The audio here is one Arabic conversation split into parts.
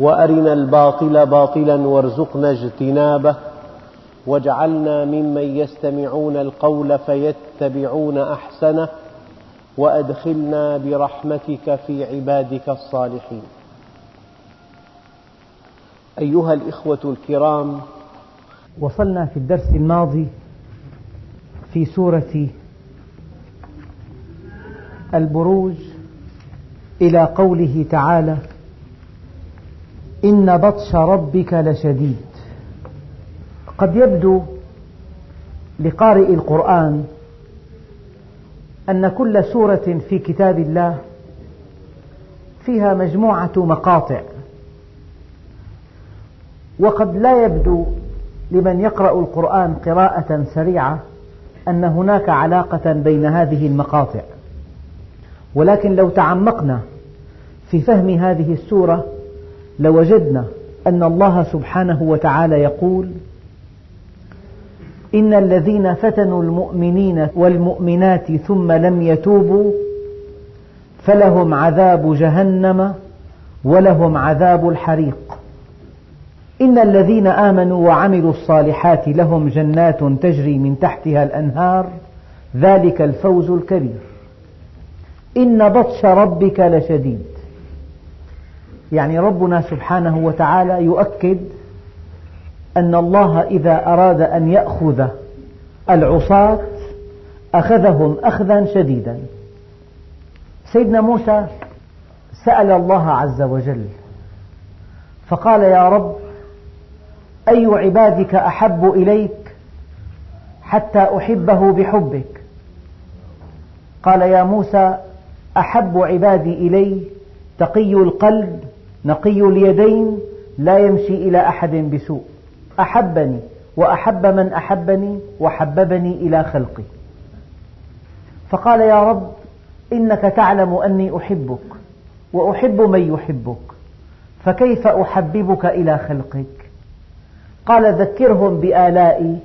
وأرنا الباطل باطلا وارزقنا اجتنابه واجعلنا ممن يستمعون القول فيتبعون أحسنه وأدخلنا برحمتك في عبادك الصالحين. أيها الإخوة الكرام وصلنا في الدرس الماضي في سورة البروج إلى قوله تعالى إن بطش ربك لشديد. قد يبدو لقارئ القرآن أن كل سورة في كتاب الله فيها مجموعة مقاطع. وقد لا يبدو لمن يقرأ القرآن قراءة سريعة أن هناك علاقة بين هذه المقاطع. ولكن لو تعمقنا في فهم هذه السورة لوجدنا أن الله سبحانه وتعالى يقول إن الذين فتنوا المؤمنين والمؤمنات ثم لم يتوبوا فلهم عذاب جهنم ولهم عذاب الحريق. إن الذين آمنوا وعملوا الصالحات لهم جنات تجري من تحتها الأنهار ذلك الفوز الكبير. إن بطش ربك لشديد. يعني ربنا سبحانه وتعالى يؤكد أن الله إذا أراد أن يأخذ العصاة أخذهم أخذا شديدا. سيدنا موسى سأل الله عز وجل فقال يا رب أي عبادك أحب إليك حتى أحبه بحبك؟ قال يا موسى أحب عبادي إلي تقي القلب نقي اليدين لا يمشي إلى أحد بسوء. أحبني وأحب من أحبني وحببني إلى خلقي. فقال يا رب إنك تعلم أني أحبك وأحب من يحبك فكيف أحببك إلى خلقك؟ قال ذكرهم بآلائي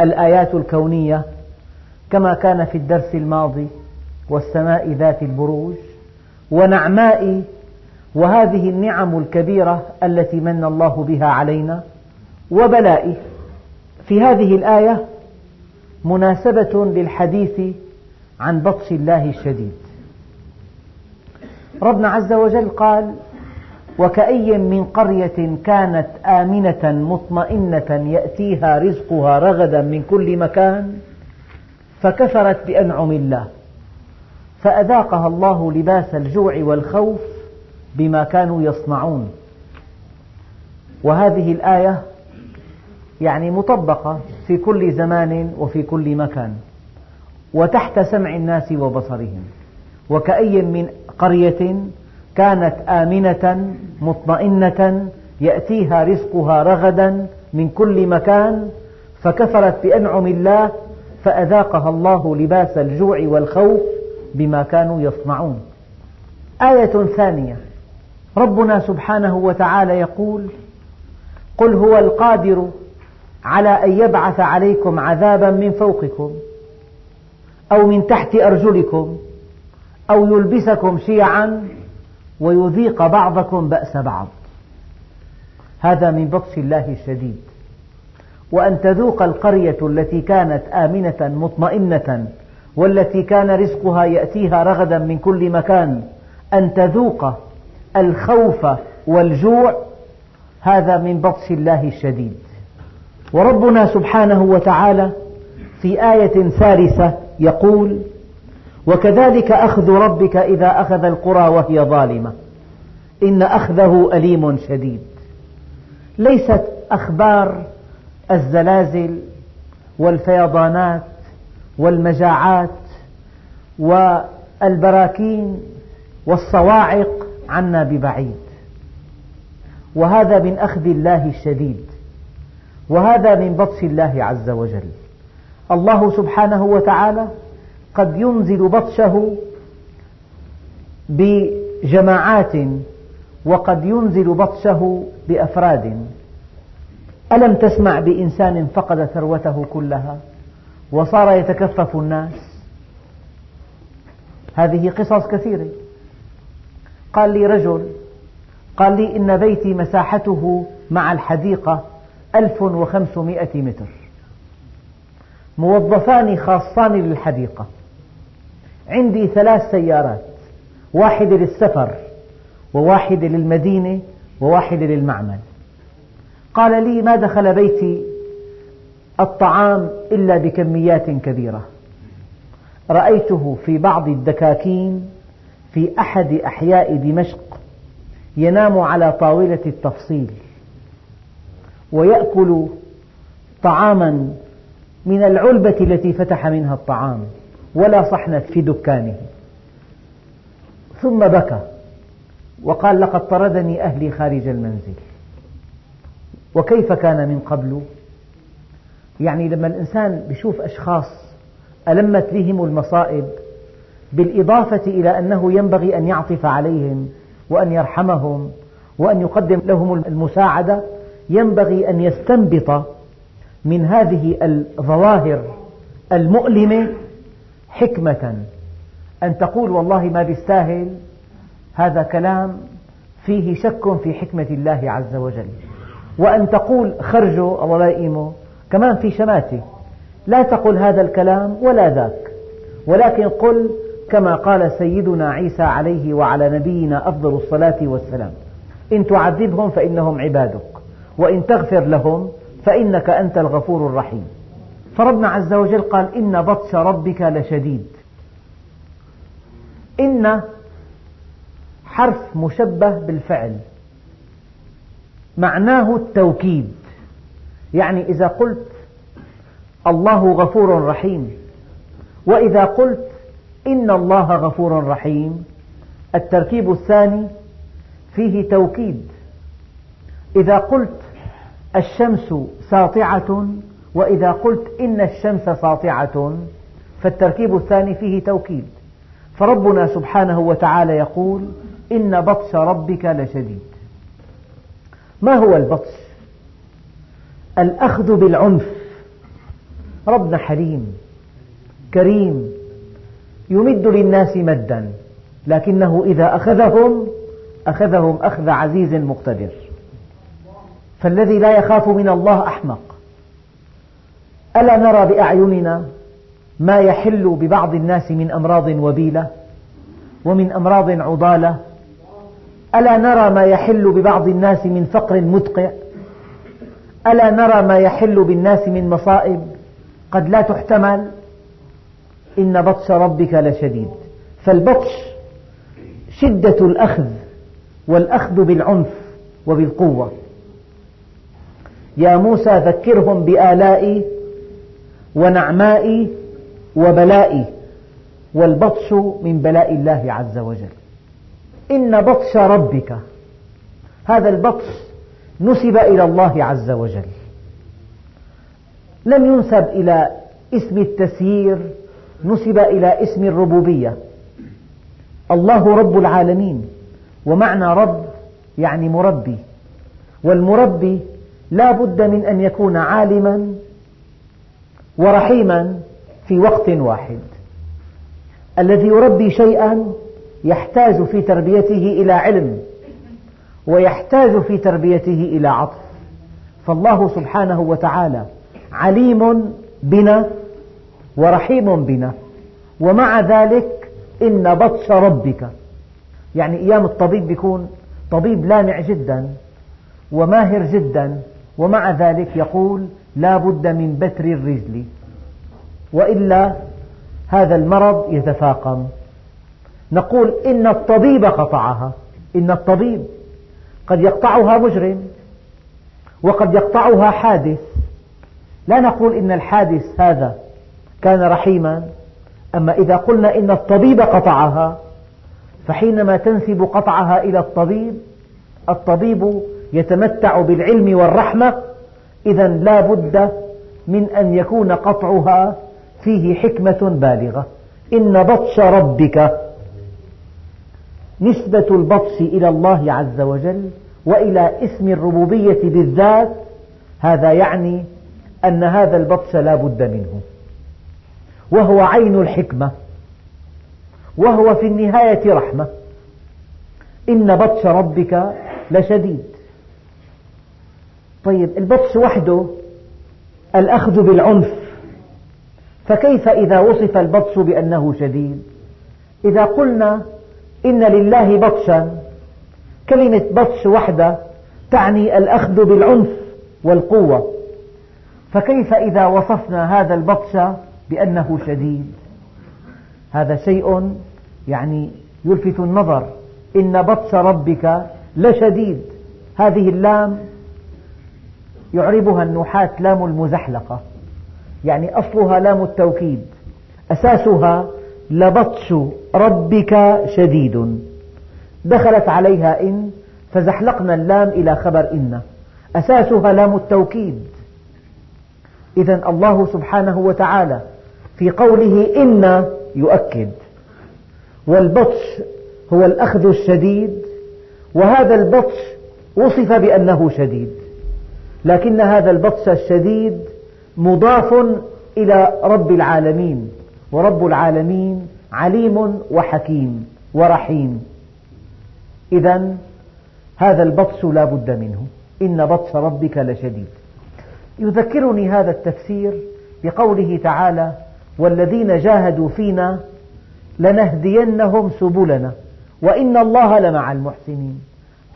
الآيات الكونية كما كان في الدرس الماضي والسماء ذات البروج ونعمائي وهذه النعم الكبيرة التي من الله بها علينا وبلائه. في هذه الآية مناسبة للحديث عن بطش الله الشديد. ربنا عز وجل قال وكأي من قرية كانت آمنة مطمئنة يأتيها رزقها رغدا من كل مكان فكفرت بأنعم الله فأذاقها الله لباس الجوع والخوف بما كانوا يصنعون. وهذه الآية يعني مطبقة في كل زمان وفي كل مكان وتحت سمع الناس وبصرهم. وكأي من قرية كانت آمنة مطمئنة يأتيها رزقها رغدا من كل مكان فكفرت بأنعم الله فأذاقها الله لباس الجوع والخوف بما كانوا يصنعون. آية ثانية. ربنا سبحانه وتعالى يقول قل هو القادر على أن يبعث عليكم عذابا من فوقكم أو من تحت أرجلكم أو يلبسكم شيعا ويذيق بعضكم بأس بعض. هذا من بطش الله الشديد. وأن تذوق القرية التي كانت آمنة مطمئنة والتي كان رزقها يأتيها رغدا من كل مكان أن تذوق الخوف والجوع هذا من بطش الله الشديد. وربنا سبحانه وتعالى في آية ثالثة يقول وكذلك أخذ ربك إذا أخذ القرى وهي ظالمة. إن أخذه أليم شديد. ليست أخبار الزلازل والفيضانات والمجاعات والبراكين والصواعق عنا ببعيد. وهذا من أخذ الله الشديد. وهذا من بطش الله عز وجل. الله سبحانه وتعالى قد ينزل بطشه بجماعات وقد ينزل بطشه بأفراد. ألم تسمع بإنسان فقد ثروته كلها وصار يتكفف الناس؟ هذه قصص كثيرة. قال لي رجل قال لي إن بيتي مساحته مع الحديقة 1500 متر. موظفان خاصان للحديقة. عندي ثلاث سيارات واحدة للسفر وواحدة للمدينة وواحدة للمعمل. قال لي ما دخل بيتي الطعام إلا بكميات كبيرة. رأيته في بعض الدكاكين في أحد أحياء دمشق ينام على طاولة التفصيل ويأكل طعاما من العلبة التي فتح منها الطعام ولا صحنت في دكانه. ثم بكى وقال لقد طردني أهلي خارج المنزل. وكيف كان من قبل؟ يعني لما الإنسان يشوف أشخاص ألمت بهم المصائب بالإضافة إلى أنه ينبغي أن يعطف عليهم وأن يرحمهم وأن يقدم لهم المساعدة ينبغي أن يستنبط من هذه الظواهر المؤلمة حكمة أن تقول والله ما بيستاهل هذا كلام فيه شك في حكمة الله عز وجل. وأن تقول خرجه الله لا يقيمه كمان في شماتة لا تقل هذا الكلام ولا ذاك ولكن قل كما قال سيدنا عيسى عليه وعلى نبينا أفضل الصلاة والسلام. إن تعذبهم فإنهم عبادك وإن تغفر لهم فإنك أنت الغفور الرحيم. فربنا عز وجل قال إن بطش ربك لشديد. إن حرف مشبه بالفعل معناه التوكيد. يعني إذا قلت الله غفور رحيم وإذا قلت إن الله غفور رحيم. التركيب الثاني فيه توكيد. إذا قلت الشمس ساطعة وإذا قلت إن الشمس ساطعة فالتركيب الثاني فيه توكيد. فربنا سبحانه وتعالى يقول إن بطش ربك لشديد. ما هو البطش؟ الأخذ بالعنف. ربنا حليم كريم يمد للناس مدا لكنه إذا أخذهم أخذهم أخذ عزيز مقتدر. فالذي لا يخاف من الله أحمق. ألا نرى بأعيننا ما يحل ببعض الناس من أمراض وبيلة ومن أمراض عضالة؟ ألا نرى ما يحل ببعض الناس من فقر مدقع؟ ألا نرى ما يحل بالناس من مصائب قد لا تحتمل؟ إن بطش ربك لشديد. فالبطش شدة الأخذ والأخذ بالعنف وبالقوة. يا موسى ذكرهم بآلائي ونعمائي وبلائي والبطش من بلاء الله عز وجل. إن بطش ربك هذا البطش نسب إلى الله عز وجل. لم ينسب إلى اسم التسيير نسب إلى اسم الربوبية. الله رب العالمين ومعنى رب يعني مربي. والمربي لا بد من أن يكون عالما ورحيما في وقت واحد. الذي يربي شيئا يحتاج في تربيته إلى علم ويحتاج في تربيته إلى عطف. فالله سبحانه وتعالى عليم بنا ورحيم بنا. ومع ذلك إن بطش ربك. يعني أيام الطبيب يكون طبيب لامع جدا وماهر جدا. ومع ذلك يقول لا بد من بتر الرجل. وإلا هذا المرض يتفاقم. نقول إن الطبيب قطعها. إن الطبيب قد يقطعها مجرم وقد يقطعها حادث. لا نقول إن الحادث هذا كان رحيما. أما إذا قلنا إن الطبيب قطعها فحينما تنسب قطعها إلى الطبيب الطبيب يتمتع بالعلم والرحمة إذا لا بد من أن يكون قطعها فيه حكمة بالغة. إن بطش ربك نسبة البطش إلى الله عز وجل وإلى اسم الربوبية بالذات هذا يعني أن هذا البطش لا بد منه. وهو عين الحكمة وهو في النهاية رحمة. إن بطش ربك لشديد. طيب البطش وحده الأخذ بالعنف. فكيف إذا وصف البطش بأنه شديد؟ إذا قلنا إن لله بطشا كلمة بطش وحدة تعني الأخذ بالعنف والقوة. فكيف إذا وصفنا هذا البطش بأنه شديد. هذا شيء يعني يلفت النظر إن بطش ربك لشديد. هذه اللام يعربها النحاة لام المزحلقة يعني أصلها لام التوكيد أساسها لبطش ربك شديد. دخلت عليها إن فزحلقنا اللام إلى خبر إن أساسها لام التوكيد. إذا الله سبحانه وتعالى في قوله إن يؤكد. والبطش هو الأخذ الشديد وهذا البطش وصف بأنه شديد. لكن هذا البطش الشديد مضاف إلى رب العالمين ورب العالمين عليم وحكيم ورحيم. إذا هذا البطش لا بد منه. إن بطش ربك لشديد. يذكرني هذا التفسير بقوله تعالى والذين جاهدوا فينا لنهدينهم سبلنا وإن الله لمع المحسنين.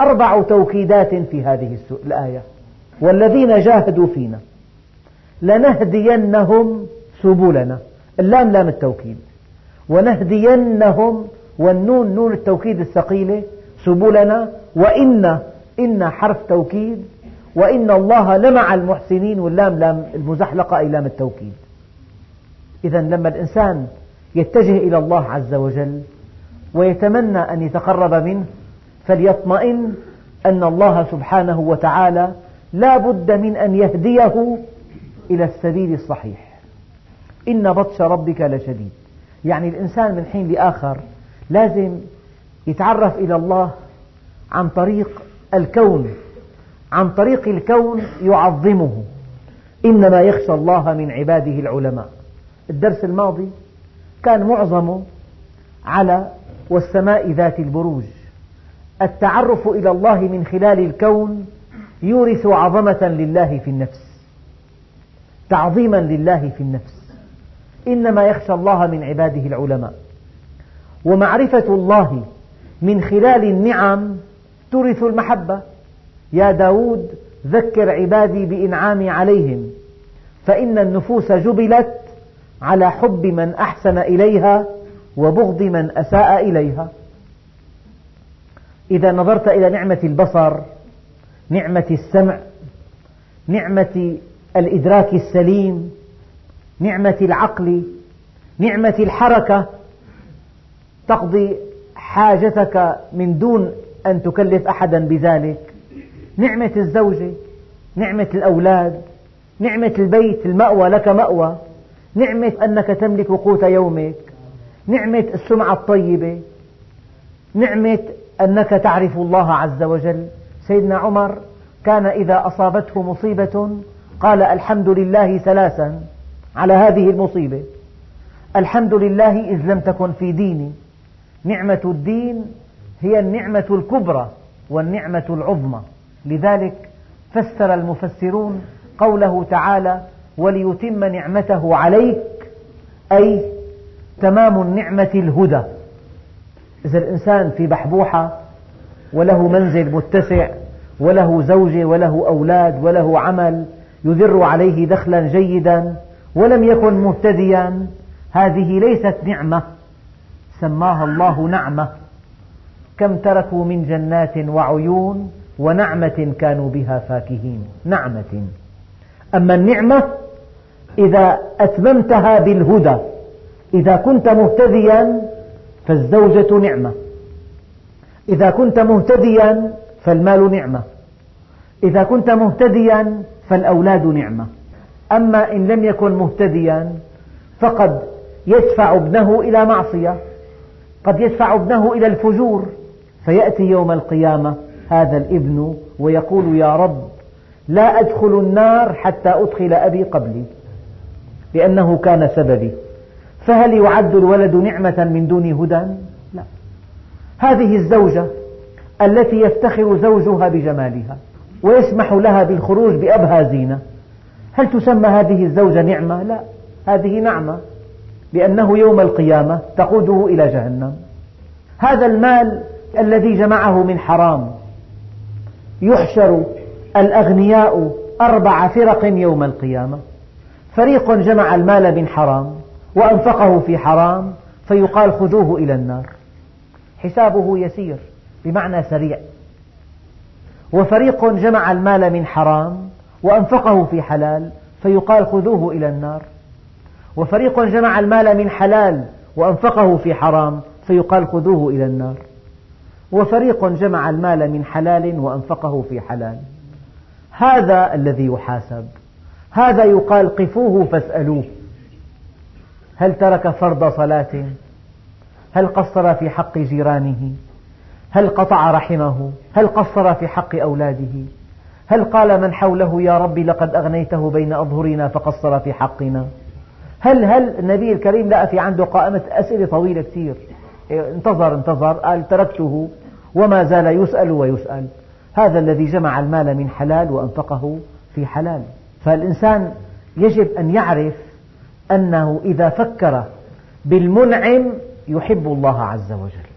أربع توكيدات في هذه الآية. والذين جاهدوا فينا لنهدينهم سبلنا. اللام لام التوكيد. ونهدينهم والنون نون التوكيد الثقيلة سبلنا. وإن إن حرف توكيد. وإن الله لمع المحسنين واللام لام المزحلقة أي لام التوكيد. إذا لما الإنسان يتجه إلى الله عز وجل ويتمنى أن يتقرب منه فليطمئن أن الله سبحانه وتعالى لا بد من أن يهديه إلى السبيل الصحيح. إن بطش ربك لشديد. يعني الإنسان من حين لآخر لازم يتعرف إلى الله عن طريق الكون عن طريق الكون يعظمه. إنما يخشى الله من عباده العلماء. الدرس الماضي كان معظمه على والسماء ذات البروج. التعرف إلى الله من خلال الكون يورث عظمة لله في النفس تعظيما لله في النفس. إنما يخشى الله من عباده العلماء. ومعرفة الله من خلال النعم تورث المحبة. يا داود ذكر عبادي بإنعامي عليهم فإن النفوس جبلت على حب من أحسن إليها وبغض من أساء إليها. إذا نظرت إلى نعمة البصر نعمة السمع نعمة الإدراك السليم نعمة العقل نعمة الحركة تقضي حاجتك من دون أن تكلف أحدا بذلك. نعمة الزوجة نعمة الأولاد نعمة البيت المأوى لك مأوى. نعمة أنك تملك قوت يومك. نعمة السمعة الطيبة. نعمة أنك تعرف الله عز وجل. سيدنا عمر كان إذا أصابته مصيبة قال الحمد لله ثلاثا على هذه المصيبة. الحمد لله إذ لم تكن في ديني. نعمة الدين هي النعمة الكبرى والنعمة العظمى. لذلك فسر المفسرون قوله تعالى وليتم نعمته عليك أي تمام النعمة الهدى. إذا الإنسان في بحبوحة وله منزل متسع وله زوجة وله أولاد وله عمل يدر عليه دخلا جيدا ولم يكن مهتديا هذه ليست نعمة. سماها الله نعمة. كم تركوا من جنات وعيون ونعمة كانوا بها فاكهين. نعمة. أما النعمة إذا أتممتها بالهدى إذا كنت مهتديا فالزوجة نعمة. إذا كنت مهتديا فالمال نعمة. إذا كنت مهتديا فالأولاد نعمة. أما إن لم يكن مهتديا فقد يدفع ابنه إلى معصية قد يدفع ابنه إلى الفجور. فيأتي يوم القيامة هذا الابن ويقول يا رب لا أدخل النار حتى أدخل أبي قبلي. لأنه كان سببي. فهل يعد الولد نعمة من دون هدى؟ لا. هذه الزوجة التي يفتخر زوجها بجمالها ويسمح لها بالخروج بأبهى زينة. هل تسمى هذه الزوجة نعمة؟ لا. هذه نعمة لأنه يوم القيامة تقوده إلى جهنم. هذا المال الذي جمعه من حرام. يحشر الأغنياء أربع فرق يوم القيامة. فريق جمع المال من حرام وأنفقه في حرام فيقال خذوه إلى النار. حسابه يسير بمعنى سريع. وفريق جمع المال من حرام وأنفقه في حلال فيقال خذوه إلى النار. وفريق جمع المال من حلال وأنفقه في حرام فيقال خذوه إلى النار. وفريق جمع المال من حلال وأنفقه في حلال. هذا الذي يحاسب. هذا يقال قفوه فاسألوه. هل ترك فرض صلاة؟ هل قصر في حق جيرانه؟ هل قطع رحمه؟ هل قصر في حق أولاده؟ هل قال من حوله يا رب لقد أغنيته بين أظهرنا فقصر في حقنا؟ هل هل النبي الكريم لقى في عنده قائمة أسئلة طويلة كثير؟ انتظر انتظر قال تركته وما زال يسأل ويسأل. هذا الذي جمع المال من حلال وأنفقه في حلال. فالإنسان يجب أن يعرف أنه إذا فكر بالمنعم يحب الله عز وجل.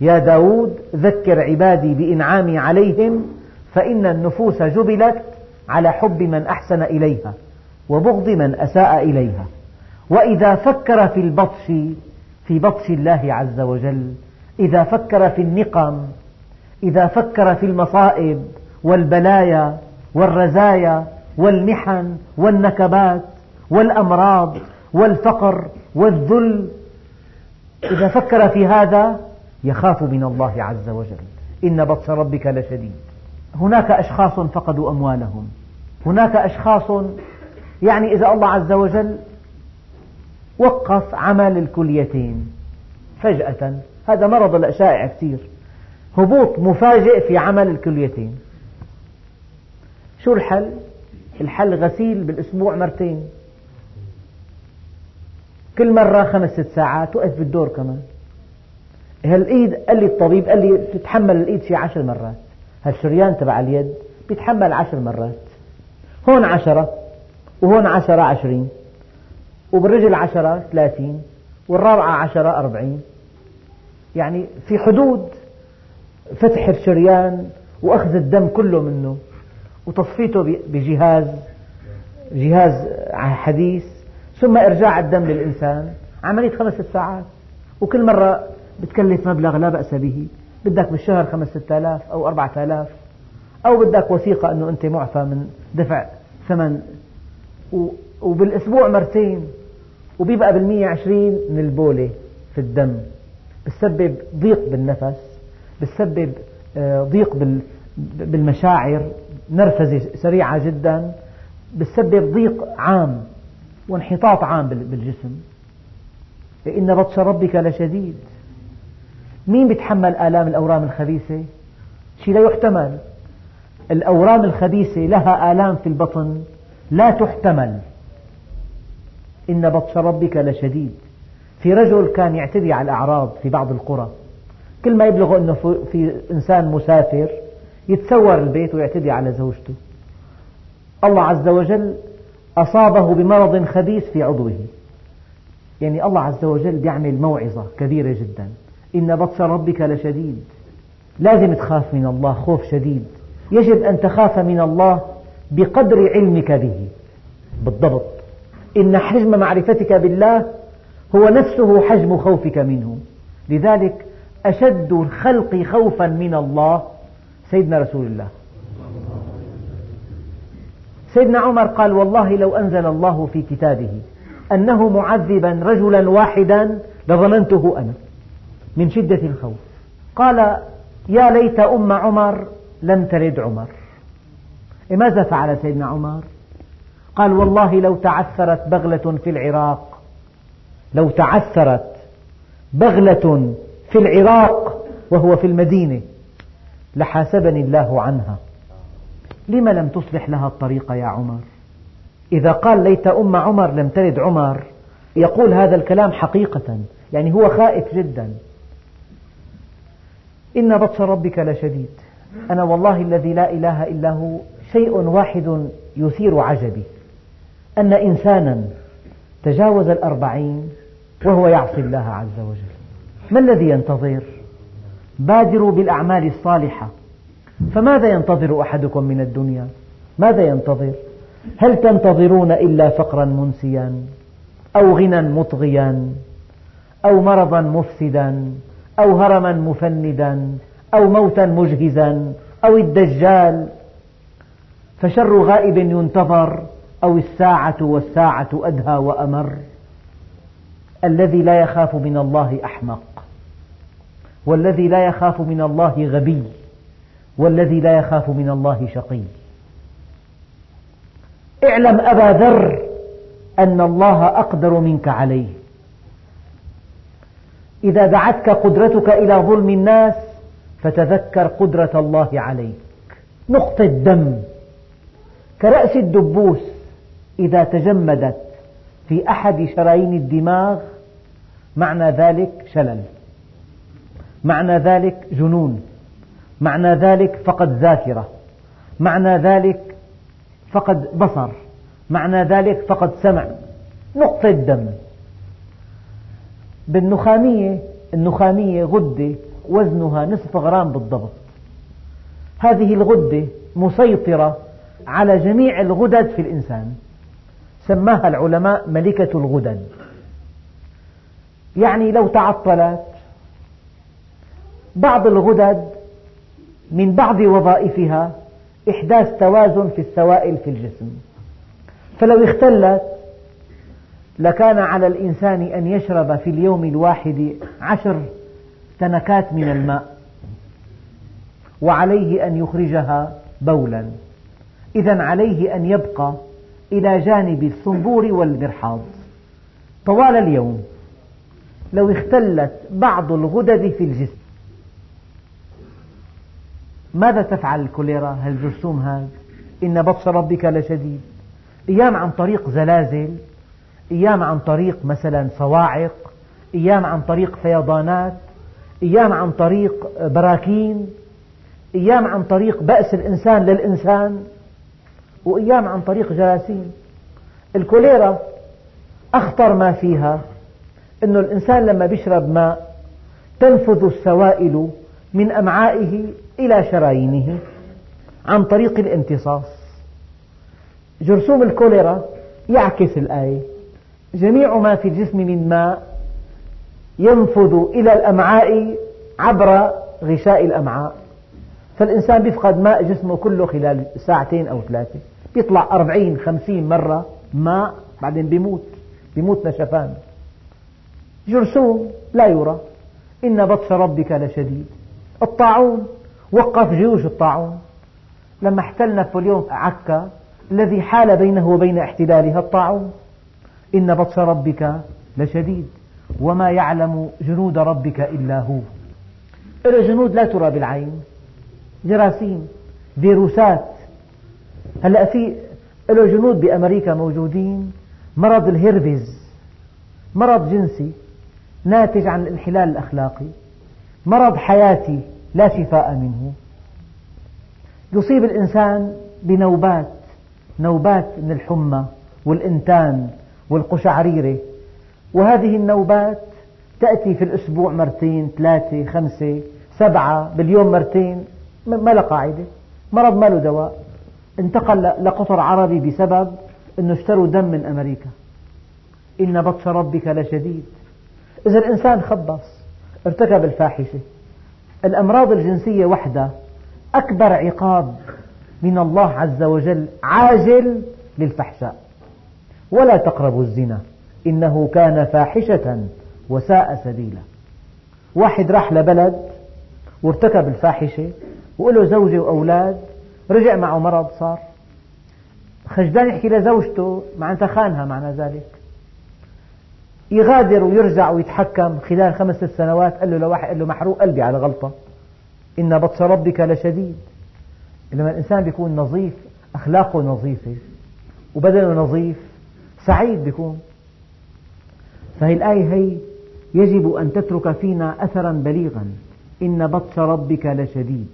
يا داود ذكر عبادي بإنعامي عليهم فإن النفوس جبلت على حب من أحسن إليها وبغض من أساء إليها. وإذا فكر في البطش في بطش الله عز وجل إذا فكر في النقم إذا فكر في المصائب والبلايا والرزايا والمحن والنكبات والأمراض والفقر والذل. إذا فكر في هذا يخاف من الله عز وجل. إن بطش ربك لشديد. هناك أشخاص فقدوا أموالهم. هناك أشخاص يعني إذا الله عز وجل وقف عمل الكليتين فجأة هذا مرض شائع كثير. هبوط مفاجئ في عمل الكليتين شو الحل؟ الحل غسيل بالأسبوع مرتين. كل مرة خمس ست ساعات وقف بالدور كمان. هالإيد قال لي الطبيب قال لي تتحمل الإيد في عشر مرات. هالشريان تبع اليد بيتحمل عشر مرات. هون عشرة وهون عشرة عشرين وبالرجل عشرة ثلاثين والرابعة عشرة أربعين. يعني في حدود فتح الشريان وأخذ الدم كله منه. وتصفيته بجهاز جهاز حديث ثم إرجاع الدم للإنسان. عملية خمسة ساعات. وكل مرة بتكلف مبلغ لا بأس به. بدك بالشهر خمس ستة آلاف أو أربعة آلاف. أو بدك وثيقة أنه أنت معفى من دفع ثمن. وبالأسبوع مرتين. وبيبقى بالمية عشرين من البولة في الدم. بتسبب ضيق بالنفس. بتسبب آه، ضيق بالمشاعر. نرفزة سريعة جدا بتسبب ضيق عام وانحطاط عام بالجسم. إن بطش ربك لشديد. مين بيتحمل آلام الأورام الخبيثة؟ شيء لا يحتمل. الأورام الخبيثة لها آلام في البطن لا تحتمل. إن بطش ربك لشديد. في رجل كان يعتدي على الأعراض في بعض القرى. كل ما يبلغ أنه في إنسان مسافر يتسور البيت ويعتدي على زوجته. الله عز وجل أصابه بمرض خبيث في عضوه. يعني الله عز وجل يعمل موعظة كبيرة جدا. إن بطش ربك لشديد. لازم تخاف من الله خوف شديد. يجب أن تخاف من الله بقدر علمك به. بالضبط. إن حجم معرفتك بالله هو نفسه حجم خوفك منه. لذلك أشد الخلق خوفا من الله سيدنا رسول الله. سيدنا عمر قال والله لو أنزل الله في كتابه أنه معذبا رجلا واحدا لظننته أنا من شدة الخوف. قال يا ليت أم عمر لم تلد عمر. ماذا فعل سيدنا عمر؟ قال والله لو تعثرت بغلة في العراق لو تعثرت بغلة في العراق وهو في المدينة لحاسبني الله عنها. لم لم تصلح لها الطريق يا عمر؟ إذا قال ليت أم عمر لم تلد عمر يقول هذا الكلام حقيقة يعني هو خائف جدا. إن بطش ربك لشديد. أنا والله الذي لا إله إلا هو شيء واحد يثير عجبي. أن إنسانا تجاوز الأربعين وهو يعصي الله عز وجل. ما الذي ينتظر؟ بادروا بالأعمال الصالحة. فماذا ينتظر أحدكم من الدنيا؟ ماذا ينتظر؟ هل تنتظرون إلا فقرا منسيا أو غنى مطغيا أو مرضا مفسدا أو هرما مفندا أو موتا مجهزا أو الدجال؟ فشر غائب ينتظر أو الساعة والساعة أدهى وأمر. الذي لا يخاف من الله أحمق. والذي لا يخاف من الله غبي والذي لا يخاف من الله شقي. اعلم أبا ذر أن الله أقدر منك عليه. إذا دعتك قدرتك إلى ظلم الناس فتذكر قدرة الله عليك. نقطة دم. كرأس الدبوس إذا تجمدت في أحد شرايين الدماغ معنى ذلك شلل. معنى ذلك جنون معنى ذلك فقد ذاكرة معنى ذلك فقد بصر معنى ذلك فقد سمع نقطة دم بالنخامية النخامية غدة وزنها نصف غرام بالضبط. هذه الغدة مسيطرة على جميع الغدد في الإنسان. سماها العلماء ملكة الغدد. يعني لو تعطلت بعض الغدد من بعض وظائفها إحداث توازن في السوائل في الجسم. فلو اختلت لكان على الإنسان أن يشرب في اليوم الواحد عشر تنكات من الماء وعليه أن يخرجها بولا. إذا عليه أن يبقى إلى جانب الصنبور والمرحاض طوال اليوم لو اختلت بعض الغدد في الجسم ماذا تفعل الكوليرا؟ هالجرثوم هذا؟ إن بطش ربك لشديد. أيام عن طريق زلازل أيام عن طريق مثلا صواعق أيام عن طريق فيضانات أيام عن طريق براكين أيام عن طريق بأس الإنسان للإنسان وأيام عن طريق جراثيم. الكوليرا أخطر ما فيها أن الإنسان لما يشرب ماء تنفذ السوائل من أمعائه إلى شرايينه عن طريق الامتصاص. جرثوم الكوليرا يعكس الآية جميع ما في الجسم من ماء ينفذ إلى الأمعاء عبر غشاء الأمعاء. فالإنسان يفقد ماء جسمه كله خلال ساعتين أو ثلاثة. يطلع أربعين خمسين مرة ماء بعدين بيموت. بيموت نشفان. جرثوم لا يرى. إن بطش ربك لشديد. الطاعون. وقف جيوش الطاعون. لما احتل نابليون عكا الذي حال بينه وبين احتلالها الطاعون. إن بطش ربك لشديد وما يعلم جنود ربك إلا هو. له جنود لا ترى بالعين. جراثيم فيروسات. هلا في له جنود بأمريكا موجودين. مرض الهيرفيز مرض جنسي ناتج عن الانحلال الأخلاقي. مرض حياتي لا شفاء منه. يصيب الإنسان بنوبات نوبات من الحمى والإنتان والقشعريرة. وهذه النوبات تأتي في الأسبوع مرتين ثلاثة خمسة سبعة باليوم مرتين. ما له قاعدة. مرض ما له دواء. انتقل لقطر عربي بسبب أنه اشتروا دم من أمريكا. إن بطش ربك لشديد. إذا الإنسان خبص. ارتكب الفاحشة. الأمراض الجنسية وحدها أكبر عقاب من الله عز وجل عاجل للفحشاء. ولا تقربوا الزنا إنه كان فاحشة وساء سبيلا. واحد راح لبلد وارتكب الفاحشة وله زوجة وأولاد رجع معه مرض صار. خجلان يحكي لزوجته معناتها خانها معنى ذلك. يغادر ويرجع ويتحكم خلال خمسة سنوات قال له لواحد قال له محروق قلبي على غلطة. إن بطش ربك لشديد. لما الإنسان بيكون نظيف أخلاقه نظيفة وبدنه نظيف سعيد بيكون. فهي الآية هي يجب أن تترك فينا أثرا بليغا. إن بطش ربك لشديد.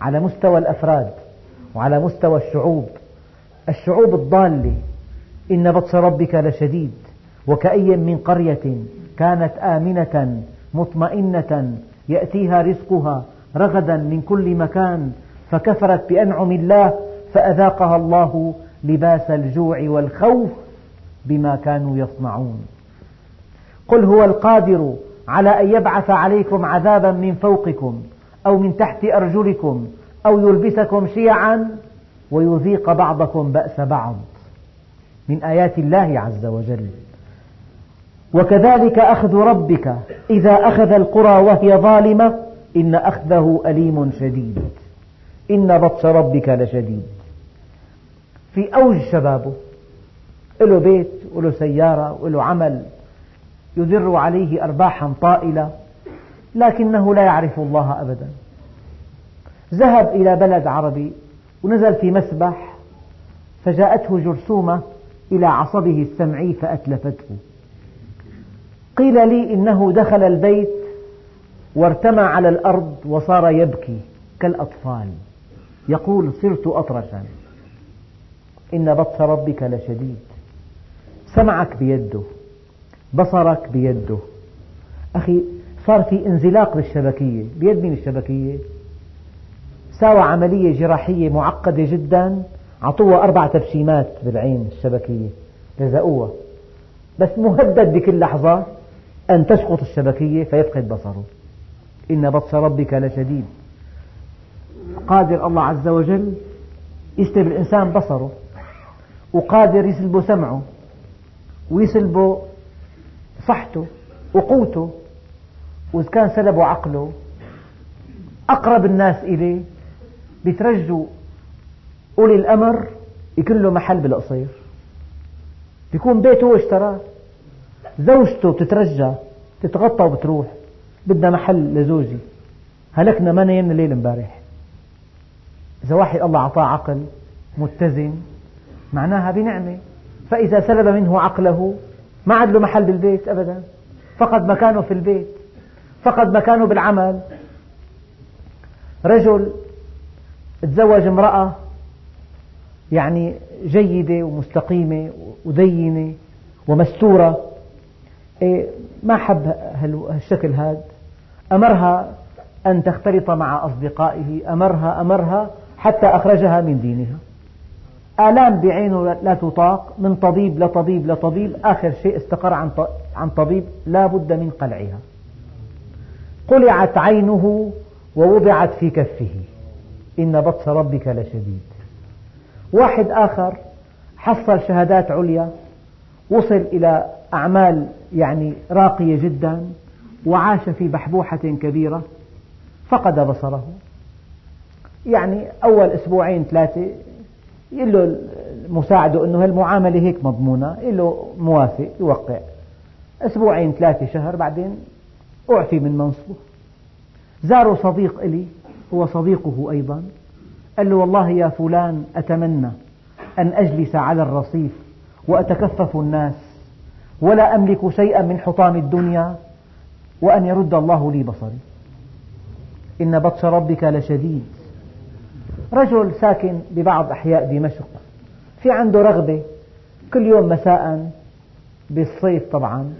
على مستوى الأفراد وعلى مستوى الشعوب. الشعوب الضالة. إن بطش ربك لشديد. وكأي من قرية كانت آمنة مطمئنة يأتيها رزقها رغدا من كل مكان فكفرت بأنعم الله فأذاقها الله لباس الجوع والخوف بما كانوا يصنعون. قل هو القادر على أن يبعث عليكم عذابا من فوقكم أو من تحت أرجلكم أو يلبسكم شيعا ويذيق بعضكم بأس بعض. من آيات الله عز وجل. وكذلك أخذ ربك إذا أخذ القرى وهي ظالمة إن أخذه أليم شديد. إن بطش ربك لشديد. في أوج شبابه له بيت وله سيارة وله عمل يدر عليه أرباحا طائلة لكنه لا يعرف الله أبدا. ذهب إلى بلد عربي ونزل في مسبح فجاءته جرثومة إلى عصبه السمعي فأتلفته. قيل لي إنه دخل البيت وارتمى على الأرض وصار يبكي كالأطفال. يقول صرت أطرشا. إن بطش ربك لشديد. سمعك بيده. بصرك بيده. أخي صار في انزلاق بالشبكية. بيد مين الشبكية ساوى عملية جراحية معقدة جدا. عطوها أربع تبشيمات بالعين الشبكية. لزقوها بس مهدد بكل لحظة. أن تسقط الشبكية فيفقد بصره إن بطش ربك لشديد. قادر الله عز وجل يسلب الإنسان بصره وقادر يسلبه سمعه ويسلبه صحته وقوته وإذا كان سلبه عقله أقرب الناس إليه بيترجوا أولي الأمر يكون له محل بالقصير. بيكون بيته هو اشتراه. زوجته بتترجى تتغطى وبتروح. بدنا محل لزوجي. هلكنا ما نيمنا الليل امبارح. إذا واحد الله أعطاه عقل متزن معناها بنعمة. فإذا سلب منه عقله ما عاد له محل بالبيت أبدا. فقد مكانه في البيت. فقد مكانه بالعمل. رجل تزوج امرأة يعني جيدة ومستقيمة ودينة ومستورة. ما حب هالشكل هذا أمرها أن تختلط مع أصدقائه. أمرها أمرها حتى أخرجها من دينها. آلام بعينه لا تطاق. من طبيب لطبيب لطبيب. آخر شيء استقر عن عن طبيب. لا بد من قلعها. قلعت عينه ووضعت في كفه. إن بطش ربك لشديد. واحد آخر حصل شهادات عليا. وصل إلى أعمال يعني راقية جدا وعاش في بحبوحة كبيرة فقد بصره. يعني أول أسبوعين ثلاثة يقول له مساعده أنه هالمعاملة هيك مضمونة يقول له موافق يوقع. أسبوعين ثلاثة شهر بعدين أعفي من منصبه. زاره صديق إلي هو صديقه أيضا قال له والله يا فلان أتمنى أن أجلس على الرصيف وأتكفف الناس. ولا أملك شيئا من حطام الدنيا وأن يرد الله لي بصري. إن بطش ربك لشديد. رجل ساكن ببعض أحياء دمشق في عنده رغبة كل يوم مساء بالصيف طبعا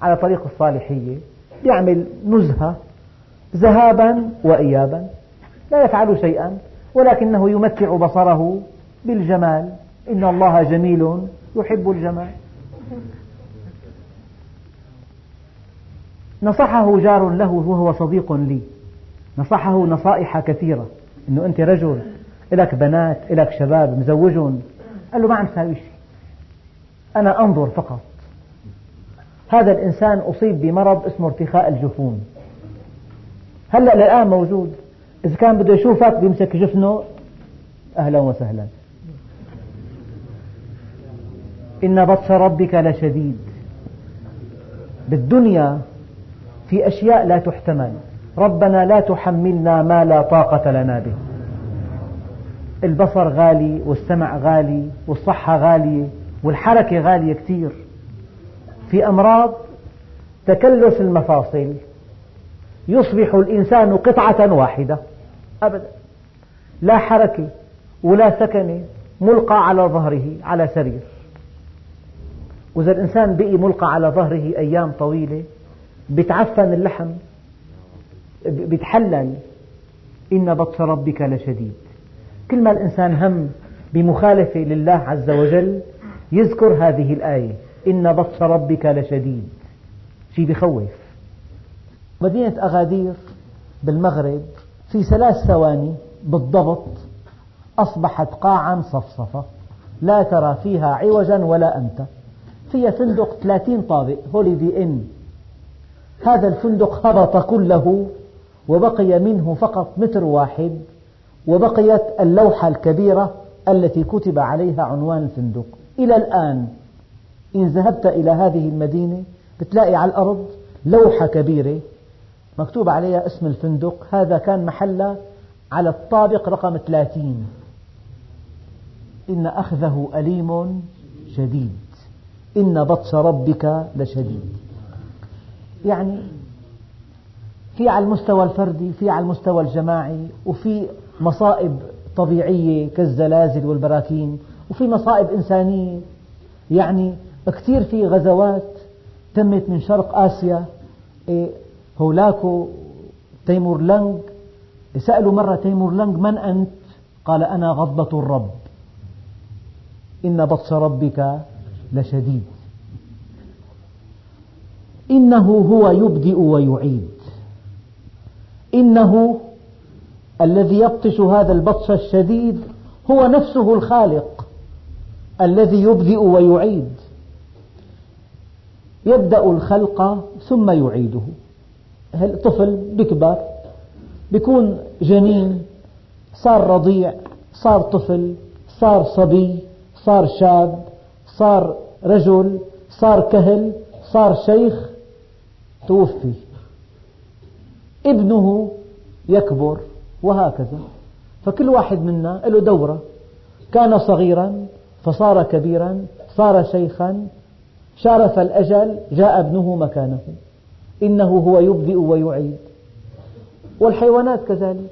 على طريق الصالحية يعمل نزهة ذهابا وإيابا لا يفعل شيئا ولكنه يمتع بصره بالجمال. إن الله جميل يحب الجمال. نصحه جار له وهو صديق لي. نصحه نصائح كثيرة. أنه أنت رجل لك بنات لك شباب مزوجهم قال له ما عم ساوي شيء. أنا أنظر فقط. هذا الإنسان أصيب بمرض اسمه ارتخاء الجفون. هلأ الآن موجود. إذا كان بده يشوفك بيمسك جفنه. أهلا وسهلا. إن بطش ربك لشديد. بالدنيا في أشياء لا تحتمل. ربنا لا تحملنا ما لا طاقة لنا به. البصر غالي والسمع غالي والصحة غالية والحركة غالية كثير. في أمراض تكلس المفاصل. يصبح الإنسان قطعة واحدة. أبدا. لا حركة ولا سكنة ملقى على ظهره على سرير. وإذا الإنسان بقي ملقى على ظهره أيام طويلة بتعفن اللحم بيتحلل إن بطش ربك لشديد. كل ما الإنسان هم بمخالفة لله عز وجل يذكر هذه الآية. إن بطش ربك لشديد. شيء بخوف. مدينة أغادير بالمغرب في ثلاث ثواني بالضبط أصبحت قاعا صفصفة. لا ترى فيها عوجا ولا أمتا فيها فندق 30 طابق هوليدي إن هذا الفندق هبط كله وبقي منه فقط متر واحد وبقيت اللوحة الكبيرة التي كتب عليها عنوان الفندق. إلى الآن إن ذهبت إلى هذه المدينة بتلاقي على الأرض لوحة كبيرة مكتوب عليها اسم الفندق. هذا كان محل على الطابق رقم 30 إن أخذه أليم شديد. إن بطش ربك لشديد. يعني في على المستوى الفردي في على المستوى الجماعي وفي مصائب طبيعية كالزلازل والبراكين وفي مصائب إنسانية. يعني كثير في غزوات تمت من شرق آسيا. إيه، هولاكو تيمور لنج سألوا مرة تيمور لنج من أنت؟ قال أنا غضبة الرب. إن بطش ربك لشديد. إنه هو يبدئ ويعيد. إنه الذي يبطش هذا البطش الشديد هو نفسه الخالق الذي يبدئ ويعيد. يبدأ الخلق ثم يعيده. الطفل بكبر بيكون جنين صار رضيع صار طفل صار صبي صار شاب صار رجل صار كهل صار شيخ؟ توفي. ابنه يكبر وهكذا. فكل واحد منا له دورة. كان صغيرا فصار كبيرا صار شيخا شارف الأجل جاء ابنه مكانه. إنه هو يبدئ ويعيد. والحيوانات كذلك.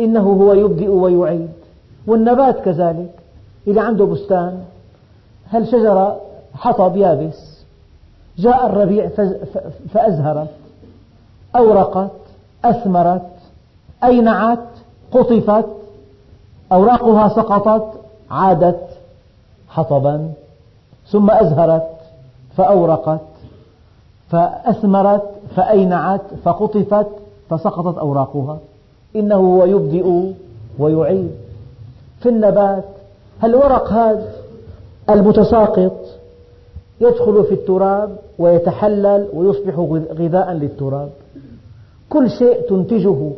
إنه هو يبدئ ويعيد. والنبات كذلك. إذا عنده بستان هل شجرة حطب يابس؟ جاء الربيع فأزهرت أورقت أثمرت أينعت قطفت أوراقها سقطت عادت حطبا ثم أزهرت فأورقت فأثمرت فأينعت فقطفت فسقطت أوراقها. إنه هو يبدئ ويعيد. في النبات الورق هذا المتساقط يدخل في التراب ويتحلل ويصبح غذاء للتراب. كل شيء تنتجه.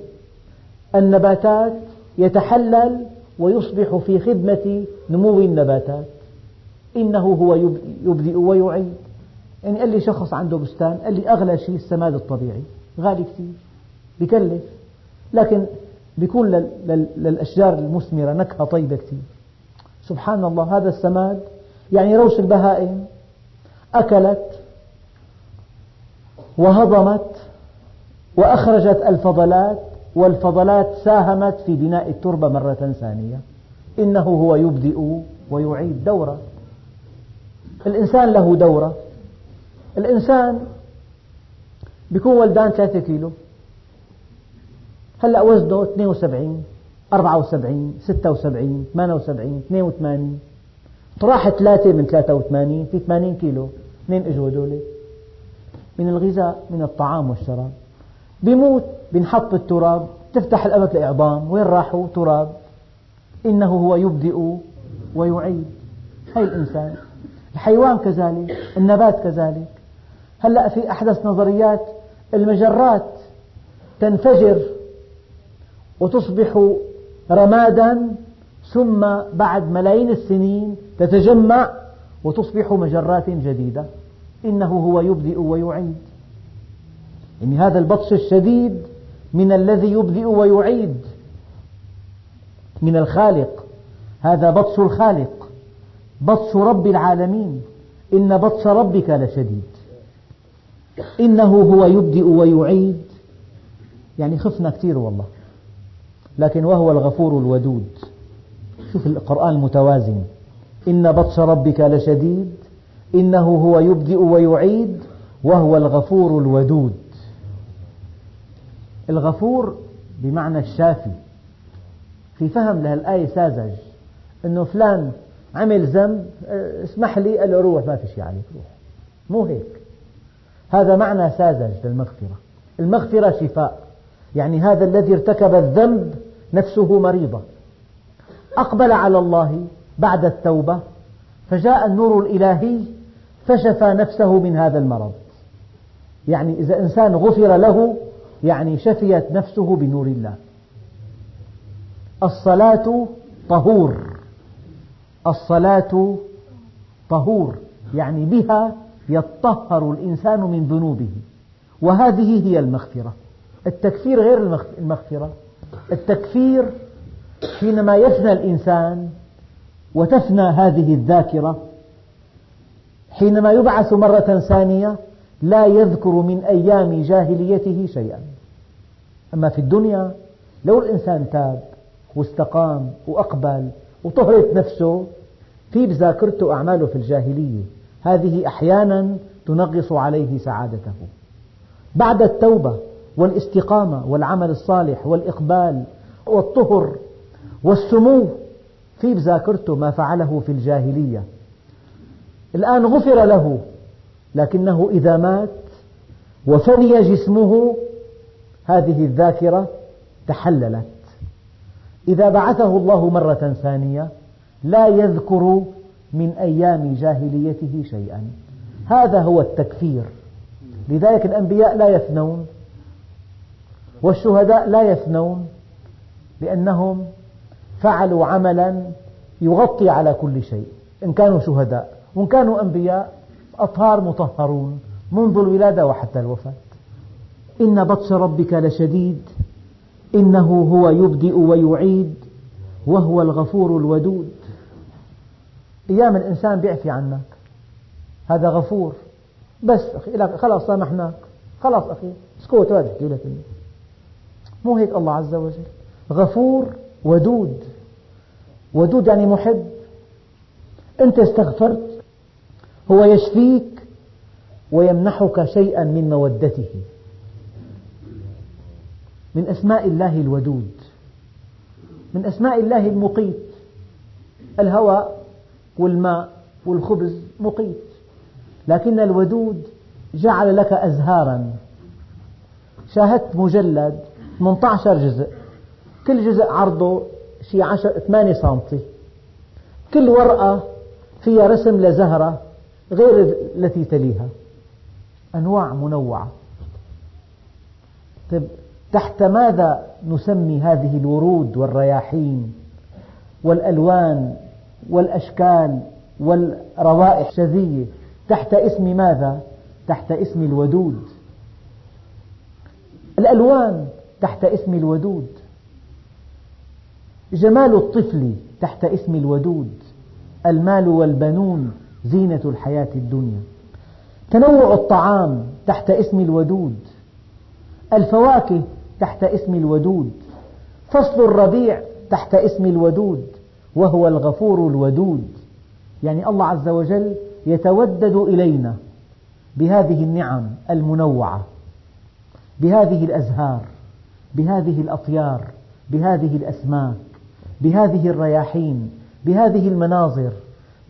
النباتات يتحلل ويصبح في خدمة نمو النباتات. إنه هو يبدئ ويعيد. يعني قال لي شخص عنده بستان قال لي أغلى شيء السماد الطبيعي. غالي كثير. بكلف. لكن بيكون للأشجار المثمرة نكهة طيبة كثير. سبحان الله هذا السماد يعني روش البهائم. أكلت وهضمت وأخرجت الفضلات والفضلات ساهمت في بناء التربة مرة ثانية. إنه هو يبدئ ويعيد دورة. الإنسان له دورة. الإنسان بيكون ولدان ثلاثة كيلو. هلأ وزنه 72 74 76 78 82 طرح ثلاثة من 83 في 80 كيلو منين إجوا هذول؟ من الغذاء من الطعام والشراب. بيموت بنحط التراب تفتح الأبد الإعظام وين راحوا؟ تراب. إنه هو يبدئ ويعيد. هاي الإنسان. الحيوان كذلك النبات كذلك. هلأ في أحدث نظريات المجرات تنفجر وتصبح رمادا ثم بعد ملايين السنين تتجمع وتصبح مجرات جديدة. إنه هو يبدئ ويعيد. يعني هذا البطش الشديد من الذي يبدئ ويعيد. من الخالق. هذا بطش الخالق. بطش رب العالمين. إن بطش ربك لشديد. إنه هو يبدئ ويعيد. يعني خفنا كثير والله. لكن وهو الغفور الودود. شوف القرآن المتوازن. إن بطش ربك لشديد إنه هو يبدئ ويعيد وهو الغفور الودود. الغفور بمعنى الشافي. في فهم لهالآية ساذج أنه فلان عمل ذنب اسمح لي قال له روح ما في شيء عليك روح مو هيك. هذا معنى ساذج للمغفرة. المغفرة شفاء. يعني هذا الذي ارتكب الذنب نفسه مريضة. أقبل على الله بعد التوبة فجاء النور الإلهي فشفى نفسه من هذا المرض. يعني إذا إنسان غفر له يعني شفيت نفسه بنور الله. الصلاة طهور. الصلاة طهور. يعني بها يطهر الإنسان من ذنوبه. وهذه هي المغفرة. التكفير غير المغفرة. التكفير حينما يفنى الإنسان وتفنى هذه الذاكرة حينما يبعث مرة ثانية لا يذكر من أيام جاهليته شيئا. أما في الدنيا لو الإنسان تاب واستقام وأقبل وطهرت نفسه في بذاكرته أعماله في الجاهلية. هذه أحيانا تنغص عليه سعادته. بعد التوبة والاستقامة والعمل الصالح والإقبال والطهر والسمو. في بذاكرته ما فعله في الجاهلية. الآن غفر له لكنه إذا مات وفني جسمه هذه الذاكرة تحللت. إذا بعثه الله مرة ثانية لا يذكر من أيام جاهليته شيئا. هذا هو التكفير. لذلك الأنبياء لا يفنون والشهداء لا يفنون لأنهم فعلوا عملا يغطي على كل شيء إن كانوا شهداء وإن كانوا أنبياء أطهار مطهرون منذ الولادة وحتى الوفاة. إن بطش ربك لشديد إنه هو يبدئ ويعيد وهو الغفور الودود. أيام الإنسان بيعفي عنك. هذا غفور. بس أخي خلاص سامحناك. خلاص أخي اسكت ما تحكي لك مو هيك الله عز وجل؟ غفور ودود. ودود يعني محب. أنت استغفرت هو يشفيك ويمنحك شيئا من مودته. من أسماء الله الودود من أسماء الله المقيت. الهواء والماء والخبز مقيت. لكن الودود جعل لك أزهارا. شاهدت مجلد 18 جزء كل جزء عرضه شيء 10 8 سنتي. كل ورقة فيها رسم لزهرة غير التي تليها. أنواع منوعة. طيب تحت ماذا نسمي هذه الورود والرياحين والألوان والأشكال والروائح الشذية؟ تحت اسم ماذا؟ تحت اسم الودود. الألوان تحت اسم الودود. جمال الطفل تحت اسم الودود المال والبنون زينة الحياة الدنيا. تنوع الطعام تحت اسم الودود الفواكه تحت اسم الودود فصل الربيع تحت اسم الودود وهو الغفور الودود. يعني الله عز وجل يتودد إلينا بهذه النعم المنوعة بهذه الأزهار بهذه الأطيار بهذه الأسماك. بهذه الرياحين بهذه المناظر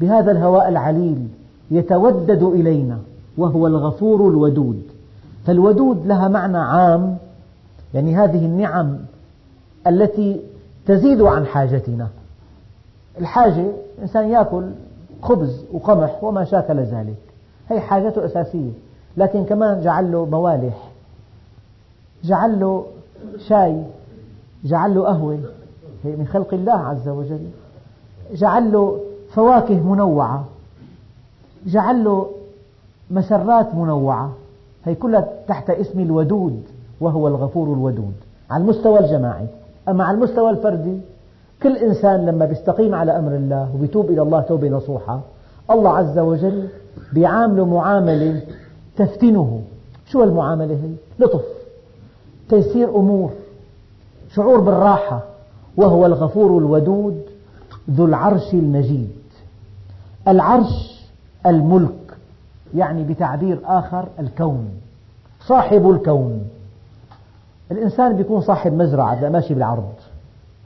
بهذا الهواء العليل يتودد إلينا وهو الغفور الودود. فالودود لها معنى عام يعني هذه النعم التي تزيد عن حاجتنا. الحاجة إنسان يأكل خبز وقمح وما شاكل ذلك. هي حاجته أساسية. لكن كمان جعل له موالح جعل له شاي جعل له قهوة من خلق الله عز وجل. جعل له فواكه منوعة. جعل له مسرات منوعة. هي كلها تحت اسم الودود وهو الغفور الودود. على المستوى الجماعي. أما على المستوى الفردي كل إنسان لما بيستقيم على أمر الله وبيتوب إلى الله توبة نصوحة الله عز وجل بيعامله معاملة تفتنه. شو المعاملة هي؟ لطف. تيسير أمور. شعور بالراحة. وهو الغفور الودود ذو العرش المجيد. العرش الملك يعني بتعبير آخر الكون صاحب الكون. الإنسان بيكون صاحب مزرعة ماشي بالعرض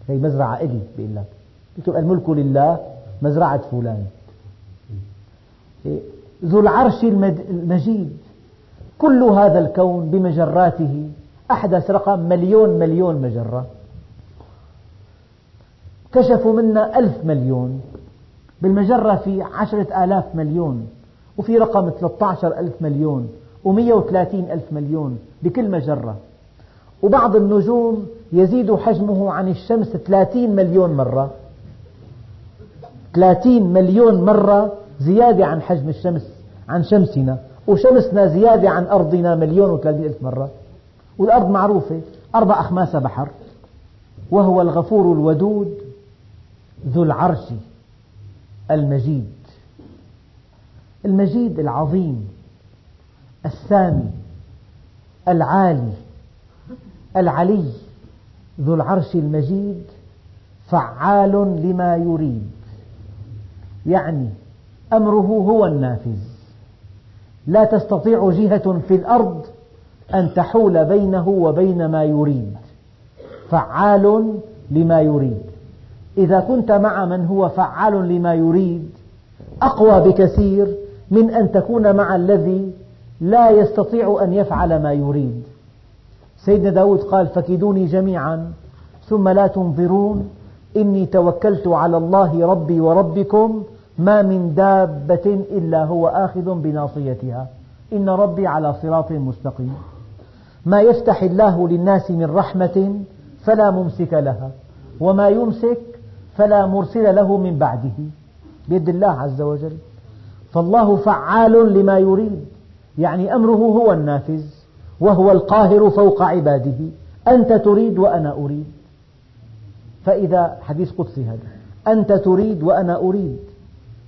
هي مزرعة إلي بيقول لك. بيكتب الملك لله مزرعة فلان. ذو العرش المجيد. كل هذا الكون بمجراته أحدث رقم مليون مليون مجرة. كشفوا منا ألف مليون. بالمجرة في عشرة آلاف مليون وفي رقم 13 ألف مليون و130 ألف مليون بكل مجرة. وبعض النجوم يزيد حجمه عن الشمس 30 مليون مرة. 30 مليون مرة زيادة عن حجم الشمس عن شمسنا. وشمسنا زيادة عن أرضنا مليون وثلاثين ألف مرة. والأرض معروفة أربع أخماس بحر. وهو الغفور الودود ذو العرش المجيد. المجيد العظيم السامي العالي العلي ذو العرش المجيد فعال لما يريد. يعني أمره هو النافذ. لا تستطيع جهة في الأرض أن تحول بينه وبين ما يريد. فعال لما يريد. إذا كنت مع من هو فعال لما يريد أقوى بكثير من أن تكون مع الذي لا يستطيع أن يفعل ما يريد. سيدنا داود قال فكيدوني جميعا ثم لا تنظرون إني توكلت على الله ربي وربكم ما من دابة إلا هو آخذ بناصيتها. إن ربي على صراط مستقيم. ما يفتح الله للناس من رحمة فلا ممسك لها وما يمسك فلا مرسل له من بعده. بيد الله عز وجل. فالله فعال لما يريد. يعني أمره هو النافذ وهو القاهر فوق عباده. أنت تريد وأنا أريد. فإذا حديث قدسي هذا. أنت تريد وأنا أريد.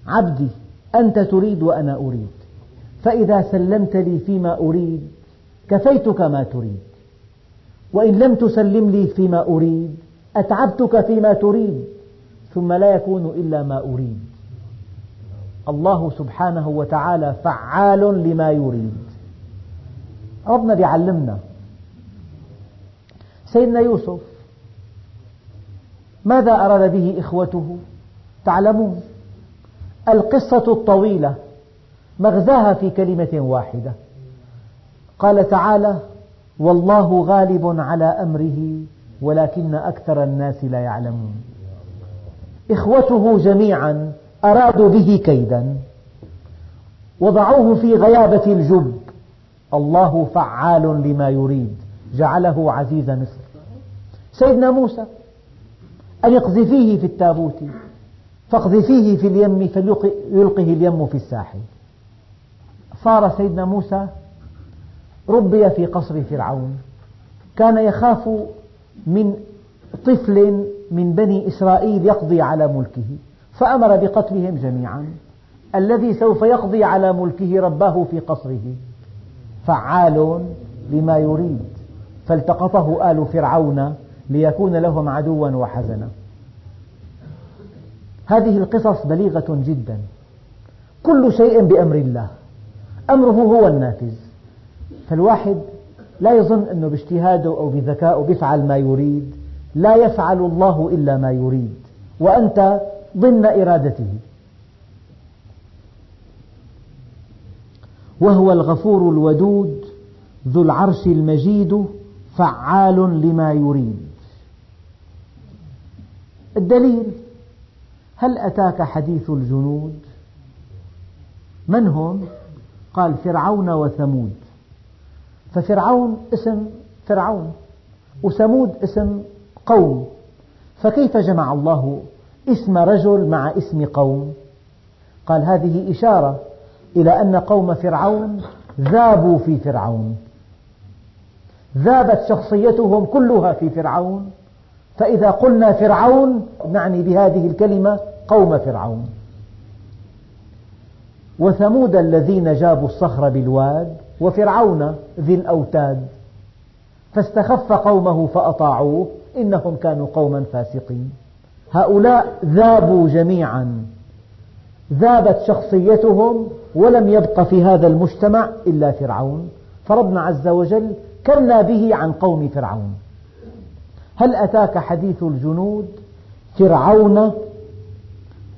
عبدي أنت تريد وأنا أريد. فإذا سلمت لي فيما أريد كفيتك ما تريد. وإن لم تسلم لي فيما أريد أتعبتك فيما تريد. ثم لا يكون إلا ما أريد. الله سبحانه وتعالى فعال لما يريد. ربنا يعلمنا سيدنا يوسف ماذا أراد به إخوته؟ تعلمون القصة الطويلة مغزاها في كلمة واحدة. قال تعالى والله غالب على أمره ولكن أكثر الناس لا يعلمون. إخوته جميعا أرادوا به كيدا. وضعوه في غيابة الجب. الله فعال لما يريد. جعله عزيز مصر سيدنا موسى أن اقذفيه في التابوت. فاقذفيه في اليم فليلقه اليم في الساحل. صار سيدنا موسى ربي في قصر فرعون. كان يخاف من طفل من بني إسرائيل يقضي على ملكه فأمر بقتلهم جميعا. الذي سوف يقضي على ملكه رباه في قصره. فعال لما يريد. فالتقطه آل فرعون ليكون لهم عدوا وحزنا. هذه القصص بليغة جدا. كل شيء بأمر الله. أمره هو النافذ. فالواحد لا يظن أنه باجتهاده أو بذكائه يفعل ما يريد. لا يفعل الله إلا ما يريد وأنت ضمن إرادته. وهو الغفور الودود ذو العرش المجيد فعال لما يريد. الدليل هل أتاك حديث الجنود؟ من هم؟ قال فرعون وثمود. ففرعون اسم فرعون وثمود اسم قوم. فكيف جمع الله اسم رجل مع اسم قوم؟ قال هذه إشارة إلى أن قوم فرعون ذابوا في فرعون. ذابت شخصيتهم كلها في فرعون. فإذا قلنا فرعون نعني بهذه الكلمة قوم فرعون. وثمود الذين جابوا الصخر بالواد وفرعون ذي الأوتاد. فاستخف قومه فأطاعوه إنهم كانوا قوما فاسقين. هؤلاء ذابوا جميعا. ذابت شخصيتهم ولم يبق في هذا المجتمع إلا فرعون. فربنا عز وجل كنا به عن قوم فرعون. هل أتاك حديث الجنود فرعون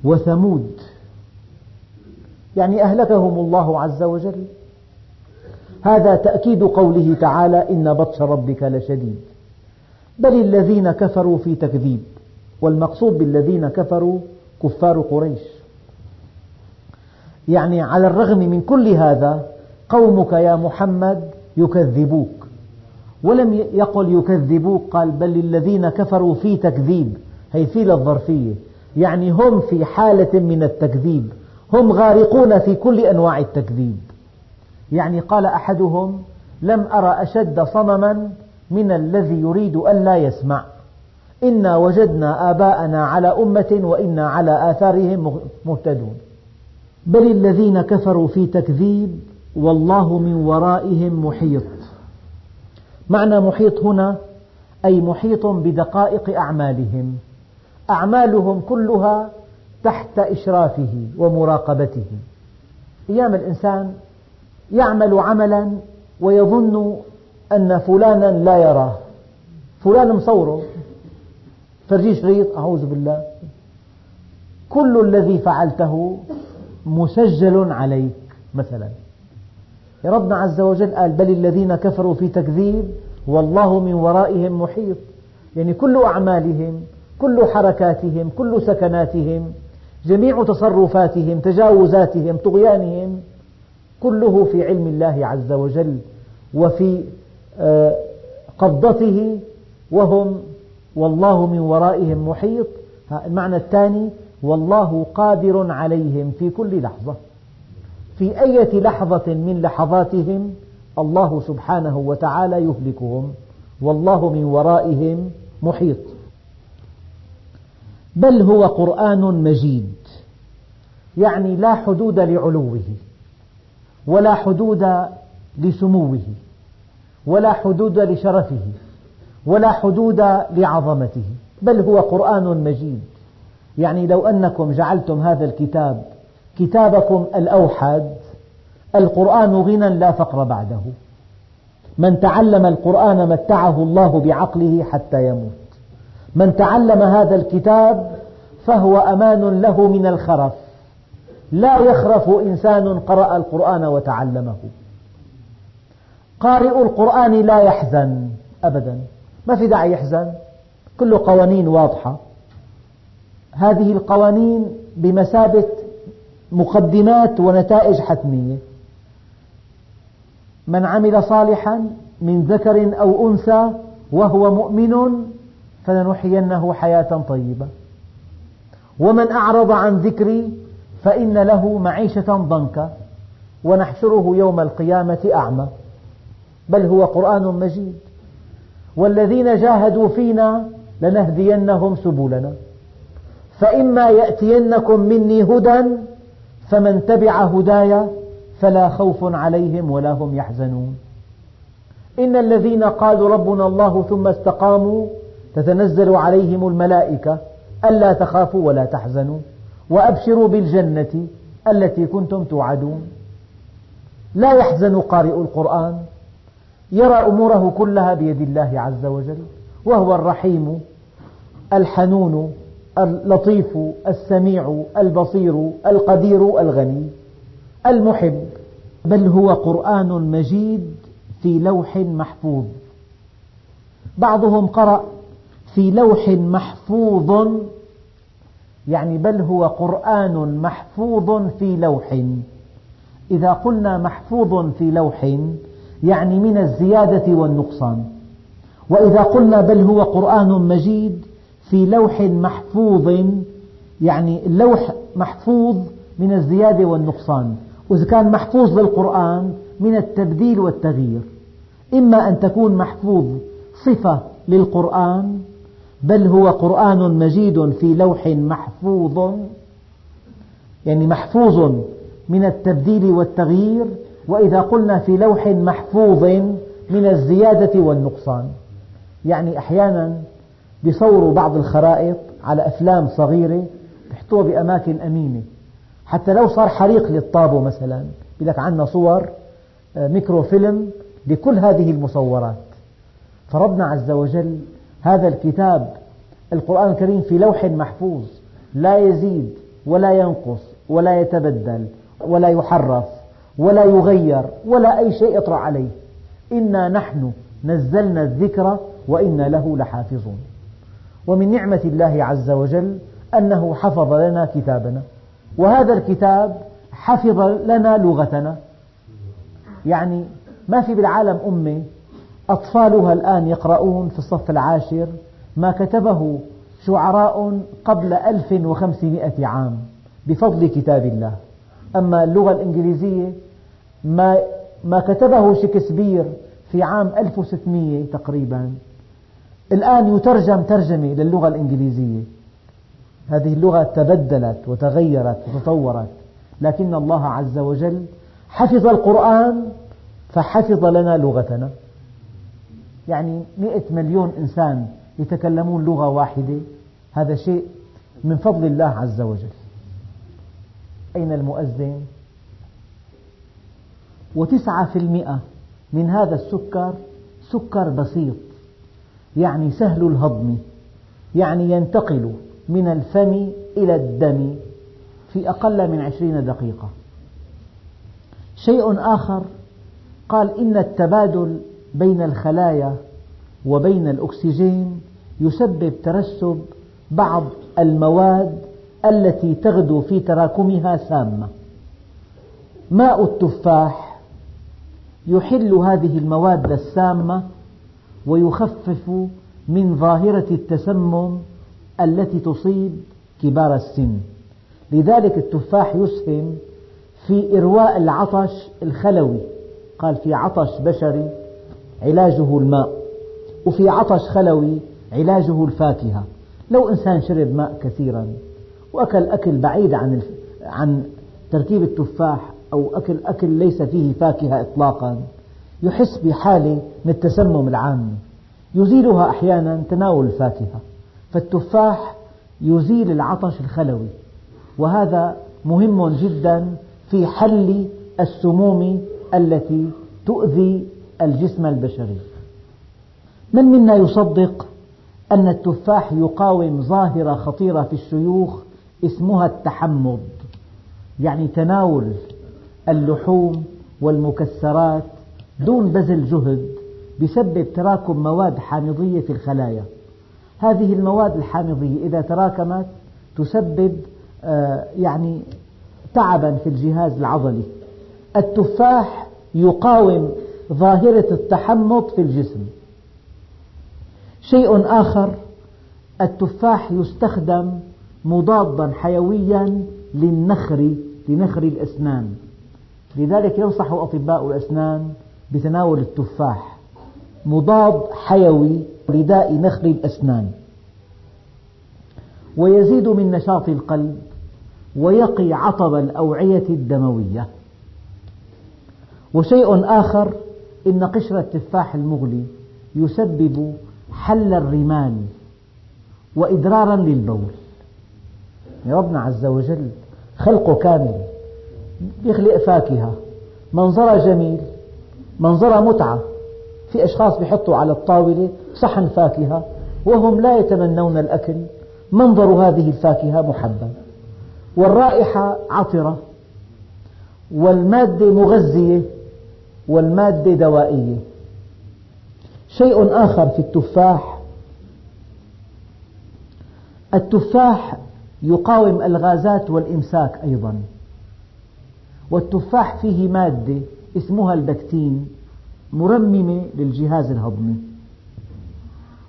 وثمود؟ يعني أهلكهم الله عز وجل؟ هذا تأكيد قوله تعالى إن بطش ربك لشديد. بل الذين كفروا في تكذيب والمقصود بالذين كفروا كفار قريش. يعني على الرغم من كل هذا قومك يا محمد يكذبوك. ولم يقل يكذبوك قال بل الذين كفروا في تكذيب هي في للظرفية. يعني هم في حالة من التكذيب هم غارقون في كل أنواع التكذيب. يعني قال أحدهم لم أرى أشد صمما من الذي يريد أن لا يسمع. إنا وجدنا آباءنا على أمة وإنا على آثارهم مهتدون. بل الذين كفروا في تكذيب والله من ورائهم محيط. معنى محيط هنا أي محيط بدقائق أعمالهم. أعمالهم كلها تحت إشرافه ومراقبته. أيام الإنسان يعمل عملا ويظن أن فلانا لا يراه. فلان مصوره. فرجي شريط أعوذ بالله. كل الذي فعلته مسجل عليك مثلا. ربنا عز وجل قال بل الذين كفروا في تكذيب والله من ورائهم محيط. يعني كل أعمالهم كل حركاتهم كل سكناتهم جميع تصرفاتهم تجاوزاتهم طغيانهم كله في علم الله عز وجل وفي آه، قبضته وهم والله من ورائهم محيط. المعنى الثاني والله قادر عليهم في كل لحظة. في أية لحظة من لحظاتهم الله سبحانه وتعالى يهلكهم. والله من ورائهم محيط. بل هو قرآن مجيد يعني لا حدود لعلوه. ولا حدود لسموه ولا حدود لشرفه ولا حدود لعظمته بل هو قرآن مجيد. يعني لو أنكم جعلتم هذا الكتاب كتابكم الأوحد القرآن غنى لا فقر بعده. من تعلم القرآن متعه الله بعقله حتى يموت. من تعلم هذا الكتاب فهو أمان له من الخرف. لا يخرف إنسان قرأ القرآن وتعلمه. قارئ القرآن لا يحزن أبدا. ما في داعي يحزن؟ كله قوانين واضحة. هذه القوانين بمثابة مقدمات ونتائج حتمية. من عمل صالحا من ذكر أو أنثى وهو مؤمن فلنحيينه حياة طيبة. ومن أعرض عن ذكري فإن له معيشة ضنكا ونحشره يوم القيامة أعمى. بل هو قرآن مجيد. والذين جاهدوا فينا لنهدينهم سبلنا. فإما يأتينكم مني هدى فمن تبع هداي فلا خوف عليهم ولا هم يحزنون. إن الذين قالوا ربنا الله ثم استقاموا تتنزل عليهم الملائكة ألا تخافوا ولا تحزنوا. وأبشروا بالجنة التي كنتم توعدون. لا يحزن قارئ القرآن يرى أموره كلها بيد الله عز وجل وهو الرحيم الحنون اللطيف السميع البصير القدير الغني المحب بل هو قرآن مجيد في لوح محفوظ. بعضهم قرأ في لوح محفوظ يعني بل هو قرآن محفوظ في لوح. إذا قلنا محفوظ في لوح يعني من الزيادة والنقصان. وإذا قلنا بل هو قرآن مجيد في لوح محفوظ يعني اللوح محفوظ من الزيادة والنقصان. وإذا كان محفوظ للقرآن من التبديل والتغيير. إما أن تكون محفوظ صفة للقرآن بل هو قرآن مجيد في لوح محفوظ يعني محفوظ من التبديل والتغيير وإذا قلنا في لوح محفوظ من الزيادة والنقصان. يعني أحيانا يصوروا بعض الخرائط على أفلام صغيرة يحطوها بأماكن أمينة. حتى لو صار حريق للطابو مثلا يقول لك عندنا صور آه، ميكروفيلم لكل هذه المصورات. فربنا عز وجل هذا الكتاب القرآن الكريم في لوح محفوظ لا يزيد ولا ينقص ولا يتبدل ولا يحرف ولا يغير ولا أي شيء يطرأ عليه. إنا نحن نزلنا الذكر وإنا له لحافظون. ومن نعمة الله عز وجل أنه حفظ لنا كتابنا. وهذا الكتاب حفظ لنا لغتنا. يعني ما في بالعالم أمة أطفالها الآن يقرؤون في الصف العاشر ما كتبه شعراء قبل 1500 عام بفضل كتاب الله. أما اللغة الإنجليزية ما, ما كتبه شكسبير في عام 1600 تقريبا. الآن يترجم ترجمة للغة الإنجليزية. هذه اللغة تبدلت وتغيرت وتطورت لكن الله عز وجل حفظ القرآن فحفظ لنا لغتنا. يعني مئة مليون إنسان يتكلمون لغة واحدة هذا شيء من فضل الله عز وجل أين المؤذن؟ وتسعة في المئة من هذا السكر سكر بسيط يعني سهل الهضم يعني ينتقل من الفم إلى الدم في أقل من عشرين دقيقة شيء آخر قال إن التبادل بين الخلايا وبين الأكسجين يسبب ترسب بعض المواد التي تغدو في تراكمها سامة. ماء التفاح يحل هذه المواد السامة ويخفف من ظاهرة التسمم التي تصيب كبار السن. لذلك التفاح يسهم في إرواء العطش الخلوي. قال في عطش بشري علاجه الماء. وفي عطش خلوي علاجه الفاكهة. لو إنسان شرب ماء كثيرا وأكل أكل بعيد عن عن تركيب التفاح أو أكل أكل ليس فيه فاكهة إطلاقا يحس بحالة من التسمم العامي يزيلها أحيانا تناول الفاكهة. فالتفاح يزيل العطش الخلوي. وهذا مهم جدا في حل السموم التي تؤذي الجسم البشري. من منا يصدق أن التفاح يقاوم ظاهرة خطيرة في الشيوخ اسمها التحمض يعني تناول اللحوم والمكسرات دون بذل جهد بسبب تراكم مواد حامضية في الخلايا. هذه المواد الحامضية إذا تراكمت تسبب آه، يعني تعبا في الجهاز العضلي. التفاح يقاوم ظاهرة التحمض في الجسم. شيء آخر التفاح يستخدم مضادا حيويا للنخر لنخر الأسنان. لذلك ينصح أطباء الأسنان بتناول التفاح. مضاد حيوي لداء نخر الأسنان. ويزيد من نشاط القلب ويقي عطب الأوعية الدموية. وشيء آخر إن قشر التفاح المغلي يسبب حل الرمال وإدرارا للبول. ربنا عز وجل خلقه كامل يخلق فاكهة منظرها جميل منظرها متعة. في أشخاص يحطوا على الطاولة صحن فاكهة وهم لا يتمنون الأكل منظر هذه الفاكهة محبب. والرائحة عطرة والمادة مغذية والمادة دوائية. شيء آخر في التفاح. التفاح يقاوم الغازات والإمساك أيضا. والتفاح فيه مادة اسمها البكتين مرممة للجهاز الهضمي.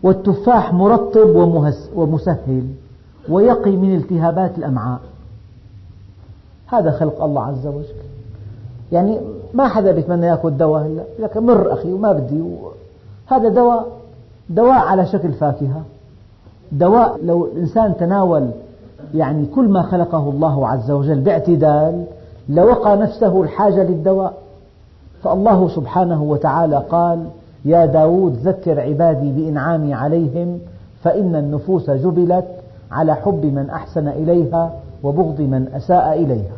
والتفاح مرطب ومسهل ويقي من التهابات الأمعاء. هذا خلق الله عز وجل. يعني ما حدا بيتمنى يأكل دواء هلا. لكن مر أخي وما بدي هذا دواء دواء على شكل فاكهة. دواء لو الإنسان تناول يعني كل ما خلقه الله عز وجل باعتدال لوقى نفسه الحاجة للدواء. فالله سبحانه وتعالى قال يا داود ذكر عبادي بإنعامي عليهم فإن النفوس جبلت على حب من أحسن إليها وبغض من أساء إليها.